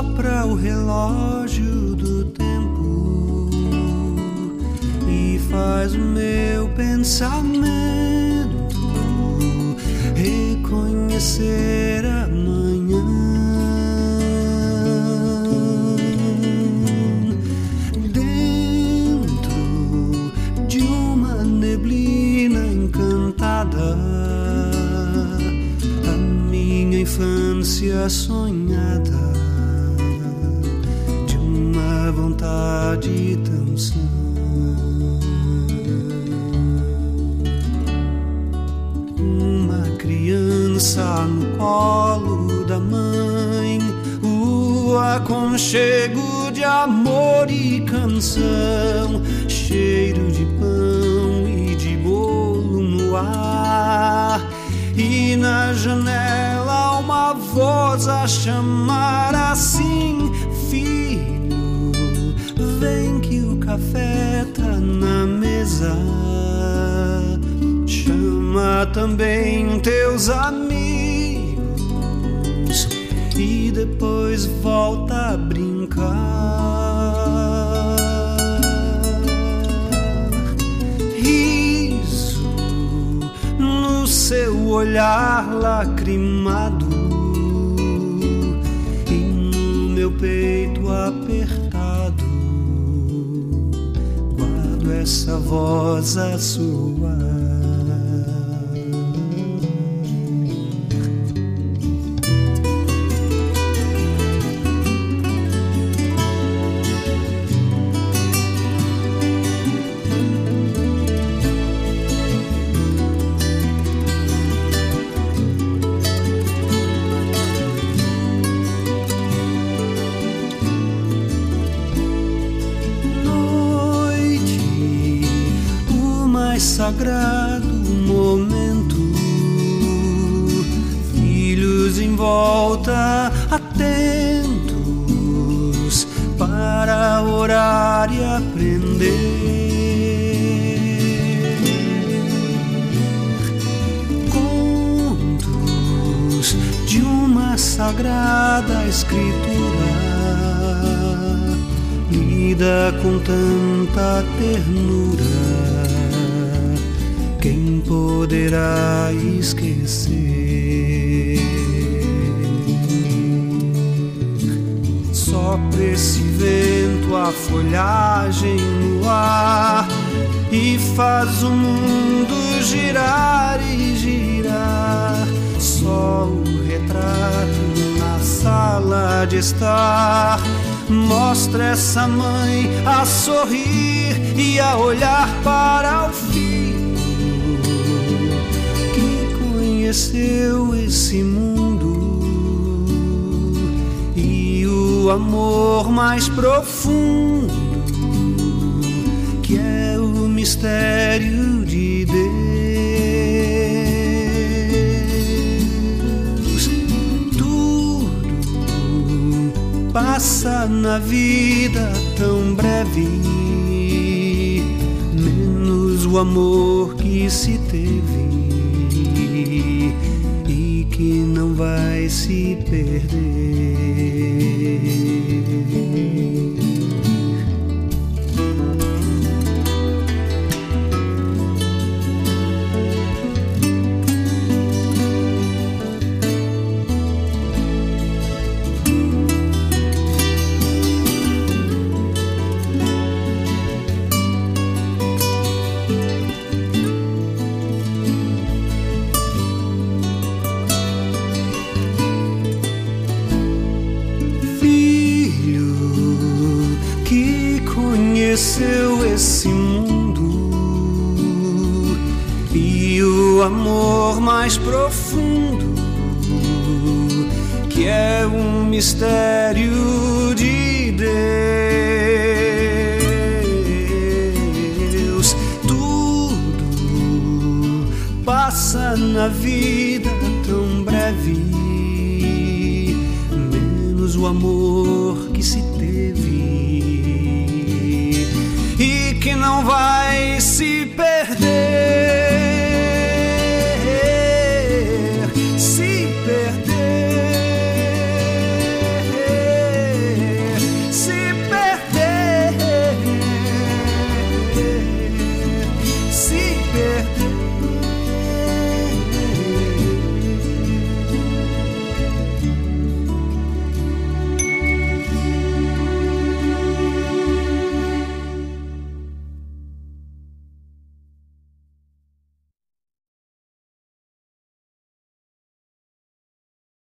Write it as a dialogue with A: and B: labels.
A: o relógio do tempo e faz o meu pensamento reconhecer a manhã. Dentro de uma neblina encantada, a minha infância sonhada vontade tão sã. Uma criança no colo da mãe, o aconchego de amor e canção, cheiro de pão e de bolo no ar. E na janela uma voz a chamar assim, filho, o café tá na mesa. Chama também teus amigos e depois volta a brincar. Riso no seu olhar lacrimado e no meu peito apertado essa voz a soar. Mais sagrado momento. Filhos em volta, atentos para orar e aprender. Contos de uma sagrada escritura lida com tanta ternura. Quem poderá esquecer? Sopra esse vento, a folhagem no ar e faz o mundo girar e girar. Só o retrato na sala de estar mostra essa mãe a sorrir e a olhar para o filho conheceu esse mundo e o amor mais profundo que é o mistério de Deus. Tudo passa na vida tão breve, menos o amor que se teve que não vai se perder. Conheceu esse mundo e o amor mais profundo que é um mistério de Deus. Tudo passa na vida tão breve menos o amor que se teve